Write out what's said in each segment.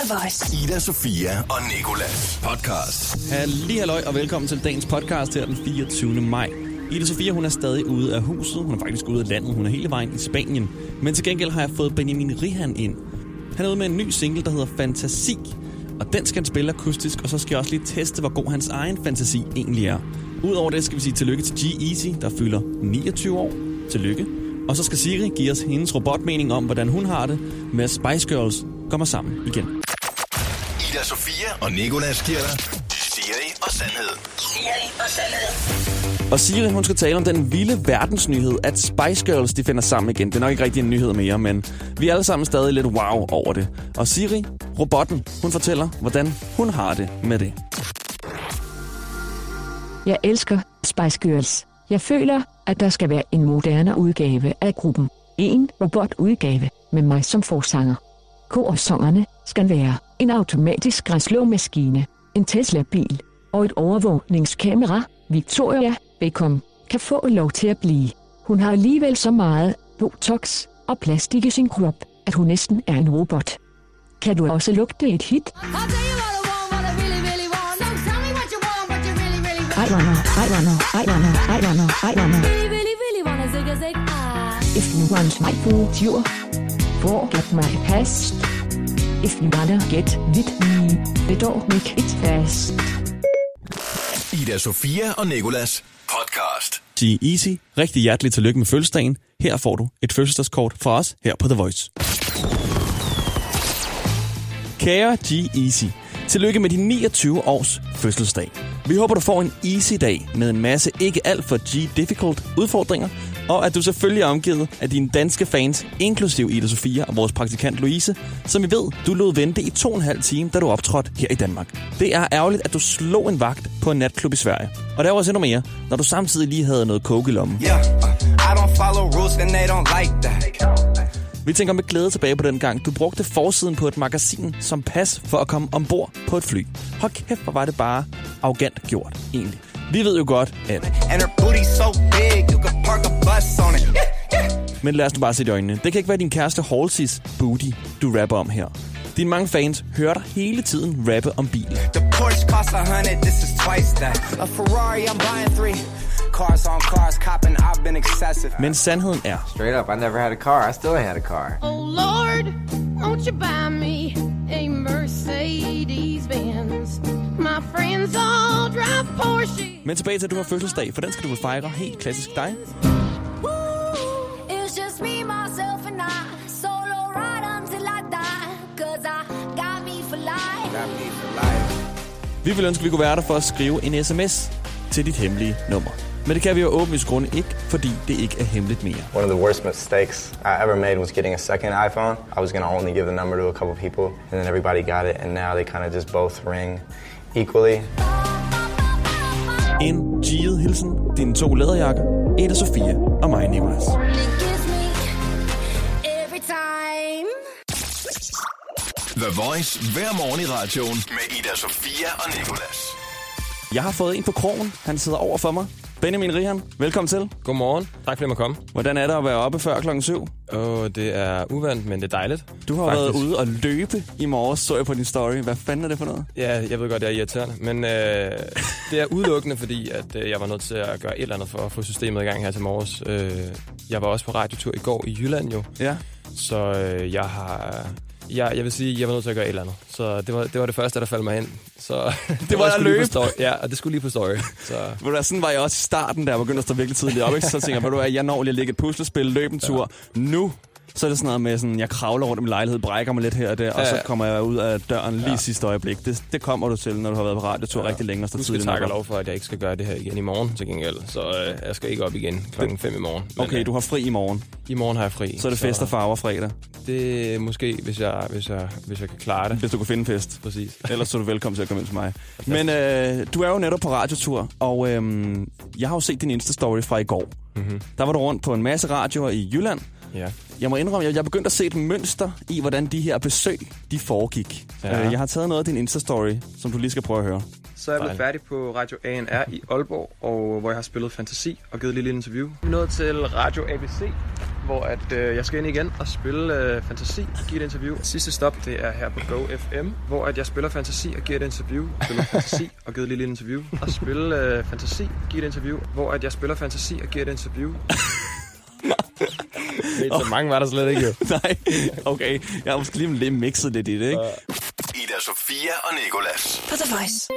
The Voice. Ida Sofia og Nikolas podcast. Halli halløj og velkommen til dagens podcast her den 24. maj. Ida Sofia, hun er stadig ude af huset. Hun er faktisk ude af landet. Hun er hele vejen i Spanien. Men til gengæld har jeg fået Benjamin Rihan ind. Han er ude med en ny single, der hedder Fantasi. Og den skal han spille akustisk, og så skal jeg også lige teste, hvor god hans egen fantasi egentlig er. Udover det skal vi sige tillykke til G-Eazy, der fylder 29 år. Tillykke. Og så skal Siri give os hendes robotmening om, hvordan hun har det med at Spice Girls kommer sammen igen. Ida Sofia og Nikolas giver dig Siri og Sandhed. Siri og Sandhed. Og Siri, hun skal tale om den vilde verdensnyhed, at Spice Girls de finder sammen igen. Det er nok ikke rigtig en nyhed mere, men vi er alle sammen stadig lidt wow over det. Og Siri, robotten, hun fortæller, hvordan hun har det med det. Jeg elsker Spice Girls. Jeg føler, at der skal være en moderne udgave af gruppen. En robotudgave med mig som forsanger. Korsangerne skal være en automatisk græslåmaskine, en Tesla-bil og et overvågningskamera. Victoria Beckham kan få lov til at blive. Hun har alligevel så meget botox og plastik i sin krop, at hun næsten er en robot. Kan du også lugte et hit? If you want my future, forget my past. If you wanna get with me, don't make it fast. Ida Sofia og Nikolas podcast. G-Easy, rigtig hjertelig tillykke med fødselsdagen. Her får du et fødselsdagskort fra os her på The Voice. Kære G-Easy, tillykke med din 29 års fødselsdag. Vi håber, du får en easy dag med en masse ikke alt for G-difficult udfordringer, og at du selvfølgelig er omgivet af dine danske fans, inklusiv Ida Sofia og vores praktikant Louise, som vi ved, du lod vente i to og en halv time, da du optrådte her i Danmark. Det er ærgerligt, at du slog en vagt på en natklub i Sverige. Og der var også endnu mere, når du samtidig lige havde noget coke i lommen. Yeah, uh, I don't follow rules and they don't like that. Vi tænker med glæde tilbage på den gang, du brugte forsiden på et magasin som pas for at komme ombord på et fly. Hold kæft, hvor var det bare arrogant gjort, egentlig. Vi ved jo godt, at... So big, you could park a bus on it. Yeah, yeah. Men lad os nu bare se i øjnene. Det kan ikke være din kæreste Halsey's booty, du rapper om her. Dine mange fans hører dig hele tiden rappe om bil. The Porsche costs a hundred, this is twice that. A Ferrari, I'm buying three. Cars on cars, copping, I've been excessive. Men sandheden er, Straight up, I never had a car. I still had a car. Oh Lord, won't you buy me a Mercedes men tilbage til, at du har fødselsdag, for den skal du fejre helt klassisk dig. It's just me, myself, and I. Solo ride until I die. Cause I got me for life. Got me for life. Vi vil ønske, at vi kunne være der for at skrive en sms til dit hemmelige nummer. Men det kan vi jo åbenlyst grunde ikke, fordi det ikke er hemmeligt mere. One of the worst mistakes I ever made was getting a second iPhone. I was gonna only give the number to a couple people, and then everybody got it, and now they kind of just both ring equally. En givet hilsen, dine to læderjakker, Ida Sofia og mig, Nicolas. The Voice hver morgen i radioen med Ida Sofia og Nikolas. Jeg har fået en på krogen. Han sidder over for mig. Benjamin Rihan, velkommen til. Godmorgen. Tak fordi jeg må komme. Hvordan er det at være oppe før klokken 7? Og det er uvandt, men det er dejligt. Du har Faktisk. været ude og løbe i morges, så jeg på din story. Hvad fanden er det for noget? Ja, jeg ved godt, det er irriterende, men øh, det er udelukkende, fordi at, øh, jeg var nødt til at gøre et eller andet for at få systemet i gang her til morges. Øh, jeg var også på radiotur i går i Jylland jo, Ja. så øh, jeg har... Jeg, jeg vil sige, jeg var nødt til at gøre et eller andet. Så det var det, var det første, der faldt mig ind. Så det, var at løbe. story. Ja, og det skulle lige på story. Så Ved du sådan var jeg også i starten, da jeg begyndte at stå virkelig tidligt op. Ikke? Så tænker jeg, ved du hvad, jeg når lige at lægge et puslespil, løbe en tur. Nu så er det sådan noget med, sådan, jeg kravler rundt i min lejlighed, brækker mig lidt her og der, og Ja, så ja. kommer jeg ud af døren lige Ja. sidste øjeblik. Det, det kommer du til, når du har været på radiotur rigtig længe og står du skal tidligt takke og op. lov for, at jeg ikke skal gøre det her igen i morgen til gengæld. Så øh, jeg skal ikke op igen klokken 5 i morgen. Men, Okay, øh, du har fri i morgen. I morgen har jeg fri. Så er det fest og farver fredag, Det måske, hvis jeg, hvis jeg, hvis jeg kan klare det. hvis du kan finde fest. Præcis. Ellers så er du velkommen til at komme ind til mig. Men øh, du er jo netop på radiotur, og øh, jeg har jo set din Insta-story fra i går. Mm-hmm. Der var du rundt på en masse radioer i Jylland. Ja. Jeg må indrømme, at jeg begyndte at se et mønster i, hvordan de her besøg, de foregik. Ja. Ja. Jeg har taget noget af din Insta-story, som du lige skal prøve at høre. Så er jeg blevet færdig på Radio ANR i Aalborg, og hvor jeg har spillet fantasi og givet et lille interview. Vi er nået til Radio ABC, hvor at, øh, jeg skal ind igen og spille øh, Fantasi og give et interview. Sidste stop, det er her på Go FM, hvor at jeg spiller Fantasi og giver et interview. Spiller Fantasi og giver et lille interview. Og spille øh, Fantasi og give et interview, hvor at jeg spiller Fantasi og giver et interview. Så mange var der slet ikke, jo. Nej, okay. Jeg har måske lige, lige mixet lidt i det, ikke? Ida Sofia og Nikolas. På The Voice.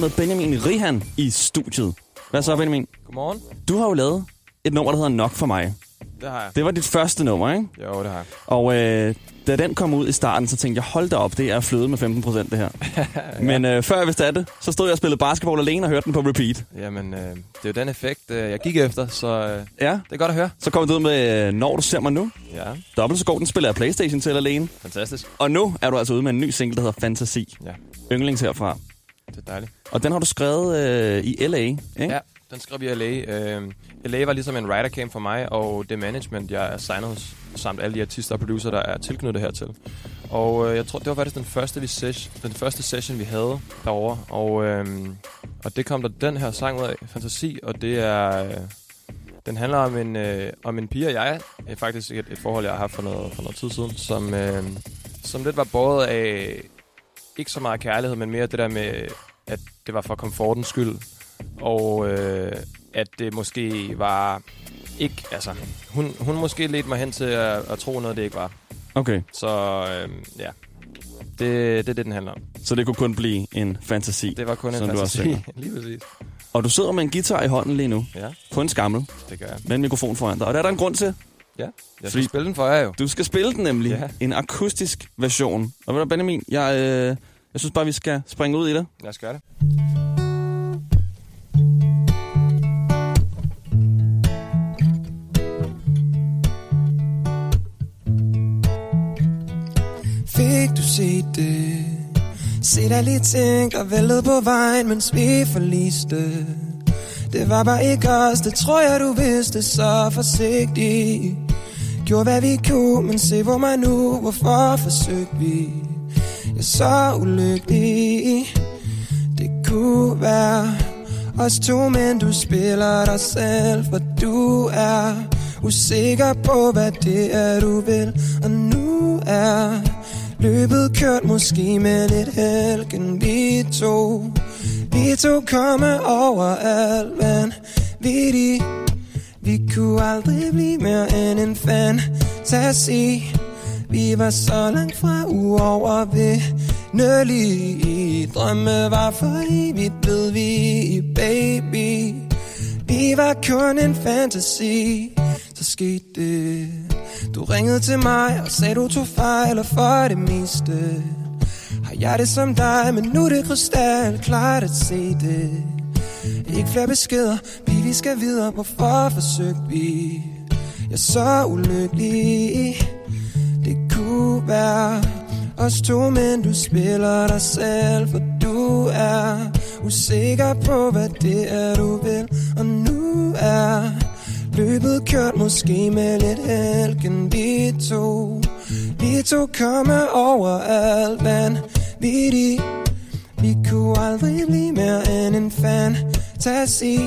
Med Benjamin Rihan i studiet. Hvad så, Benjamin? Godmorgen. Du har jo lavet et nummer, der hedder Nok for mig. Det har jeg. Det var dit første nummer, ikke? Jo, det har jeg. Og øh, da den kom ud i starten, så tænkte jeg, hold da op, det er fløde med 15 procent, det her. ja. Men øh, før jeg vidste af det, så stod jeg og spillede basketball alene og hørte den på repeat. Jamen, øh, det er jo den effekt, øh, jeg gik efter, så øh, Ja, det er godt at høre. så kom det ud med øh, Når du ser mig nu. Ja, Dobbelt så god, den spiller jeg Playstation til alene. fantastisk. Og nu er du altså ude med en ny single, der hedder Fantasi. Ja, Yndlings herfra. det er dejligt. Og den har du skrevet øh, i L.A., ikke? Ja, den skrev jeg i LA. Øh, LA var ligesom en writer camp for mig, og det management, jeg er signet hos, samt alle de artister og producer, der er tilknyttet hertil. Og øh, jeg tror, det var faktisk den første, vi ses, den første session, vi havde derovre. Og, øh, og det kom der den her sang ud af, Fantasi, og det er... Øh, den handler om en, øh, om en pige og jeg. Er faktisk et, et forhold, jeg har haft for noget, for noget tid siden, som, øh, som lidt var båret af ikke så meget kærlighed, men mere det der med, at det var for komfortens skyld. Og øh, at det måske var ikke, altså, hun, hun måske ledte mig hen til at, at tro noget, det ikke var. Okay, Så øh, ja, det, det er det, den handler om. så det kunne kun blive en fantasi. Det var kun en fantasi. Lige præcis. Og du sidder med en guitar i hånden lige nu. Ja, På en skammel. det gør jeg. Med en mikrofon foran dig. Og der er der en grund til. Ja, jeg skal spille den for jer jo. Du skal spille den nemlig. Ja. En akustisk version. Og ved du, Benjamin, jeg, øh, jeg synes bare, vi skal springe ud i det. Lad os gøre det. Se det? Se dig lige tænkt og væltet på vejen, mens vi forliste. Det var bare ikke os, det tror jeg du vidste. Så forsigtigt Gjorde hvad vi kunne, men se hvor man nu, hvorfor forsøgte vi? Jeg er så ulykkelig. Det kunne være os to, men du spiller dig selv, for du er usikker på, hvad det er, du vil. Og nu er løbet kørt, måske med lidt helgen vi to. Vi to komme overalt, men vi vi kunne aldrig blive mere end en fantasi Vi var så langt fra uovervindelige. Drømme var for evigt blev vi, baby. Vi var kun en fantasi. Så skete det. Du ringede til mig og sagde du tog fejl Og for det meste Har jeg det som dig, men nu er det krystal Klart at se det. Ikke flere beskeder, vi, vi skal videre. Hvorfor forsøgte vi? Jeg er så ulykkelig. Det kunne være os to, men du spiller dig selv For du er usikker på, hvad det er, du vil. Og nu er løbet kørt Måske med lidt held, vi to. Vi to komme overalt, vanvittigt vi kunne aldrig blive mere end en fantasi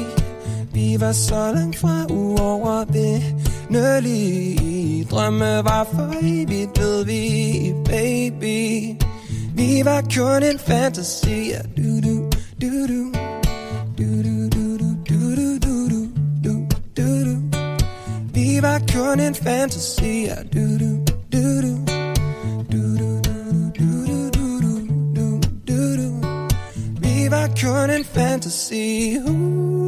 Vi var så langt fra uovervindelige Drømme var for evigt, ved vi, baby. Vi var kun en fantasi. Ja, du, du, believe I could in fantasy. I do do do do. I in fantasy. Ooh,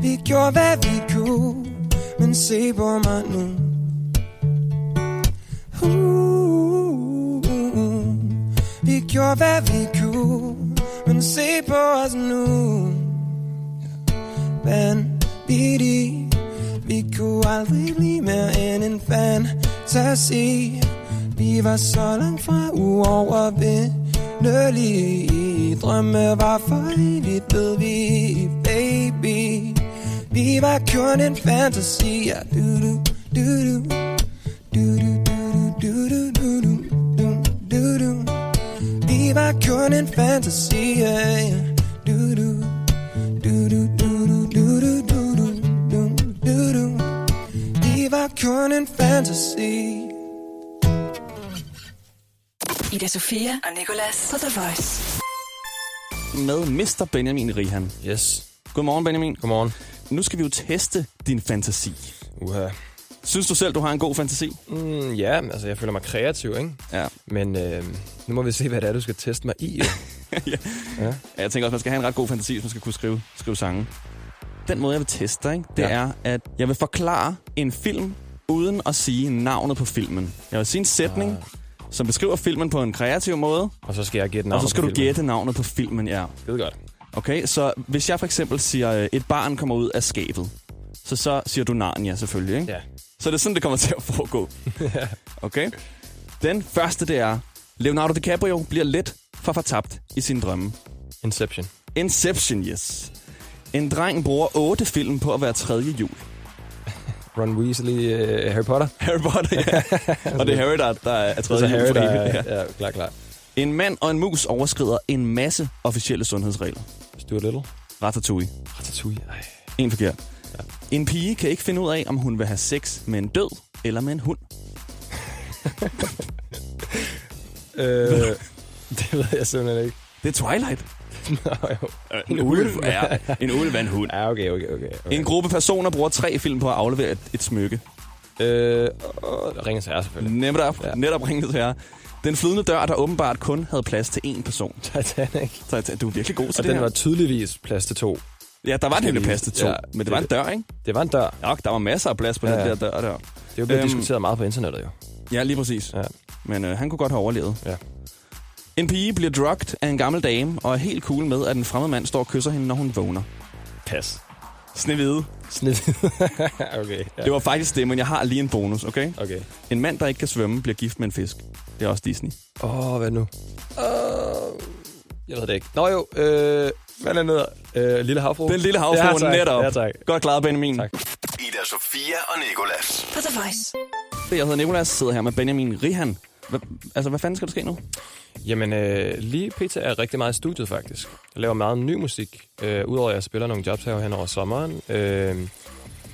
vi gjorde hvad vi kunne, men se på mig nu. Ooh, vi gjorde hvad vi kunne, men se på os nu. Vanvittigt kunne aldrig blive mere end en fantasi Vi var så langt fra uovervindelige Drømme var for evigt, ved vi, baby Vi var kun en fantasi ja, du, du, du, du. Du, du, du, du, du, du, du, du, du, du. Vi var kun en fantasi ja, ja. Kun en fantasy. Ida Sofia og Nicolas på The Voice. Med Mr. Benjamin Rihan. Yes. Godmorgen, Benjamin. Godmorgen. Nu skal vi jo teste din fantasi. Uha. Synes du selv, du har en god fantasi? Mm, ja, altså jeg føler mig kreativ, ikke? Ja. Men øh, nu må vi se, hvad det er, du skal teste mig i. ja. ja. Jeg tænker også, man skal have en ret god fantasi, hvis man skal kunne skrive, skrive sange. Den måde, jeg vil teste dig, ikke, det ja. er, at jeg vil forklare en film, uden at sige navnet på filmen. Jeg vil sige en sætning, ah. som beskriver filmen på en kreativ måde. Og så skal jeg gætte navnet Og så skal du gætte navnet på filmen, ja. Det er godt. Okay, så hvis jeg for eksempel siger, øh, et barn kommer ud af skabet, så så siger du Narnia selvfølgelig, ikke? Ja. Så det er sådan, det kommer til at foregå. Okay? Den første, det er, Leonardo DiCaprio bliver let for fortabt i sin drømme. Inception. Inception, yes. En dreng bruger otte film på at være tredje jul. Ron Weasley, uh, Harry Potter. Harry Potter, ja. og det er Harry, der, der er tredje Så jul Harry, der, evigt. ja, klar, klar. En mand og en mus overskrider en masse officielle sundhedsregler. Stuart Little. Ratatouille. Ratatouille, ej. En forkert. Ja. En pige kan ikke finde ud af, om hun vil have sex med en død eller med en hund. øh, det ved jeg simpelthen ikke. Det er Twilight. En ulv, ja. En ulv er en hund. Ja, okay, okay, okay. okay. En gruppe personer bruger tre film på at aflevere et, et smykke. Øh, og Ringens Herre selvfølgelig. Netop, ja. netop ringet her. Den flydende dør, der åbenbart kun havde plads til én person. Titanic. Titan- Du er virkelig god til Og det den her. var tydeligvis plads til to. Ja, der var nemlig plads til to, Ja, men det var en dør, ikke? Det var en dør. Ja, der var masser af plads på Ja, den der dør der. Det er jo blevet Øhm, diskuteret meget på internettet, jo. Ja, lige præcis. Ja. Men øh, han kunne godt have overlevet. Ja. En pige bliver drugged af en gammel dame, og er helt cool med, at en fremmed mand står og kysser hende, når hun vågner. Pas. Snevide. Snit. okay. Ja. Det var faktisk det, men jeg har lige en bonus, okay? Okay. En mand, der ikke kan svømme, bliver gift med en fisk. Det er også Disney. Åh, oh, hvad nu? Uh, jeg ved det ikke. Nå jo, øh, hvad er det? Øh, Lille Havfru? Den lille havfru, ja, tak. netop. Ja, tak. Godt klaret, Benjamin. Tak. Ida Sofia og Nikolas. På The Voice. Jeg hedder Nicolas, sidder her med Benjamin Rihan. Hva, altså, hvad fanden skal der ske nu? Jamen, øh, lige pt. er jeg rigtig meget i studiet, faktisk. Jeg laver meget ny musik, øh, udover at jeg spiller nogle jobs her hen over sommeren. Øh,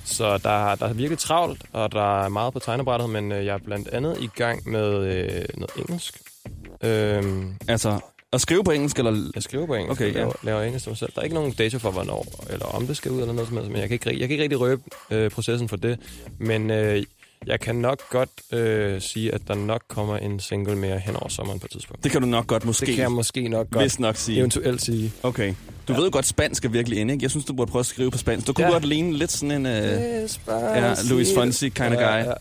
så der, der er virkelig travlt, og der er meget på tegnebrættet, men øh, jeg er blandt andet i gang med øh, noget engelsk. Øh, Altså, at skrive på engelsk, eller... jeg skriver på engelsk, Okay, okay, ja. laver, laver engelsk til mig selv. Der er ikke nogen dato for, hvornår, eller om det skal ud, eller noget som helst, men jeg kan ikke, jeg kan ikke rigtig røbe øh, processen for det. Men øh, jeg kan nok godt øh, sige, at der nok kommer en single mere hen over sommeren på et tidspunkt. Det kan du nok godt måske, Det kan jeg måske nok godt vist nok sige. eventuelt sige. Okay. Du ja. ved jo godt, spansk er virkelig inde, ikke? Jeg synes, du burde prøve at skrive på spansk. Du kunne Ja. godt ligne lidt sådan en... Øh, ja, Louis Fonsi kind of guy. Ja, ja.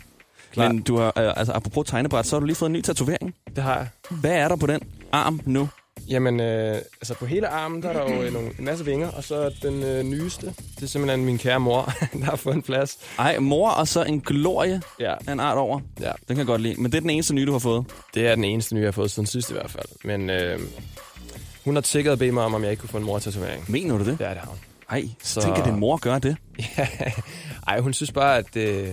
Klar. Men du har, øh, altså, apropos tegnebræt, så har du lige fået en ny tatovering. Det har jeg. Hvad er der på den arm nu? Jamen, øh, altså på hele armen, der er der jo øh, nogle, en masse vinger, og så den øh, nyeste, det er simpelthen min kære mor, der har fået en plads. Ej, mor og så en glorie Ja, af en art over. ja. Den kan jeg godt lide. Men det er den eneste nye, du har fået. Det er den eneste nye, jeg har fået siden sidst i hvert fald. Men øh, hun har tækket og bedt mig om, om jeg ikke kunne få en mor-tatovering. Mener du det? Ja, det har hun. Ej, så Så- tænk, at din mor gør det. Ej, hun synes bare, at... Øh,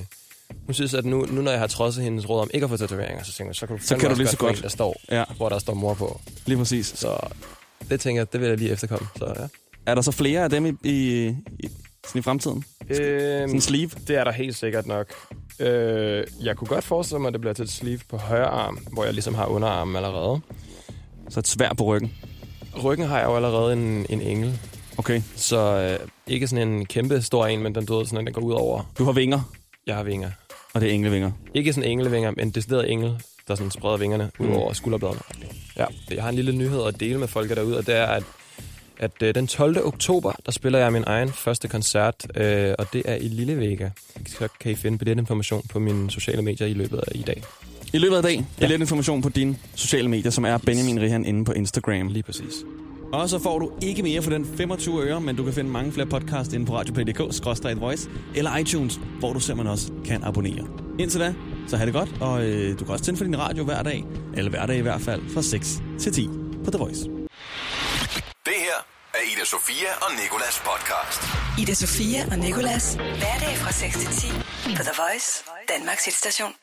hun synes, at nu, nu når jeg har trodset hendes råd om ikke at få tatoveringer, så tænker jeg, så kan du, Så kan du lige så godt. En, der står, Ja. hvor der står mor på. Lige præcis. Så det tænker jeg, det vil jeg lige efterkomme. Så, ja. Er der så flere af dem i, i, i, sådan i fremtiden? Sådan Øhm, en sleeve? det er der helt sikkert nok. Øh, jeg kunne godt forestille mig, at det bliver til et sleeve på højre arm, hvor jeg ligesom har underarmen allerede. Så et svær på ryggen. Ryggen har jeg jo allerede en, en engel. Okay. Så øh, ikke sådan en kæmpe stor en, men den døde sådan en, der går ud over. Du har vinger, Jeg har vinger. og det er englevinger. Ikke sådan englevinger, men decideret engel, der sådan spreder vingerne ud Mm. over skulderbladene. Ja, jeg har en lille nyhed at dele med folk derude, og det er, at, at øh, den 12. oktober, der spiller jeg min egen første koncert, øh, og det er i Lille Vega. Så kan I finde billetinformation på mine sociale medier i løbet af i dag. I løbet af dagen, Ja. ja. lidt information på dine sociale medier, som er Benjamin Rihan inde på Instagram. Lige præcis. Og så får du ikke mere for den 25 øre, men du kan finde mange flere podcast inde på radioplay.dk, voice eller iTunes, hvor du simpelthen også kan abonnere. Indtil da, så have det godt, og øh, du kan også tænde for din radio hver dag, eller hver dag i hvert fald, fra 6 til 10 på The Voice. Det her er Ida Sofia og Nikolas podcast. Ida Sofia og Nicolas. Hverdag fra 6 til 10 på The Voice, Danmarks hitstation.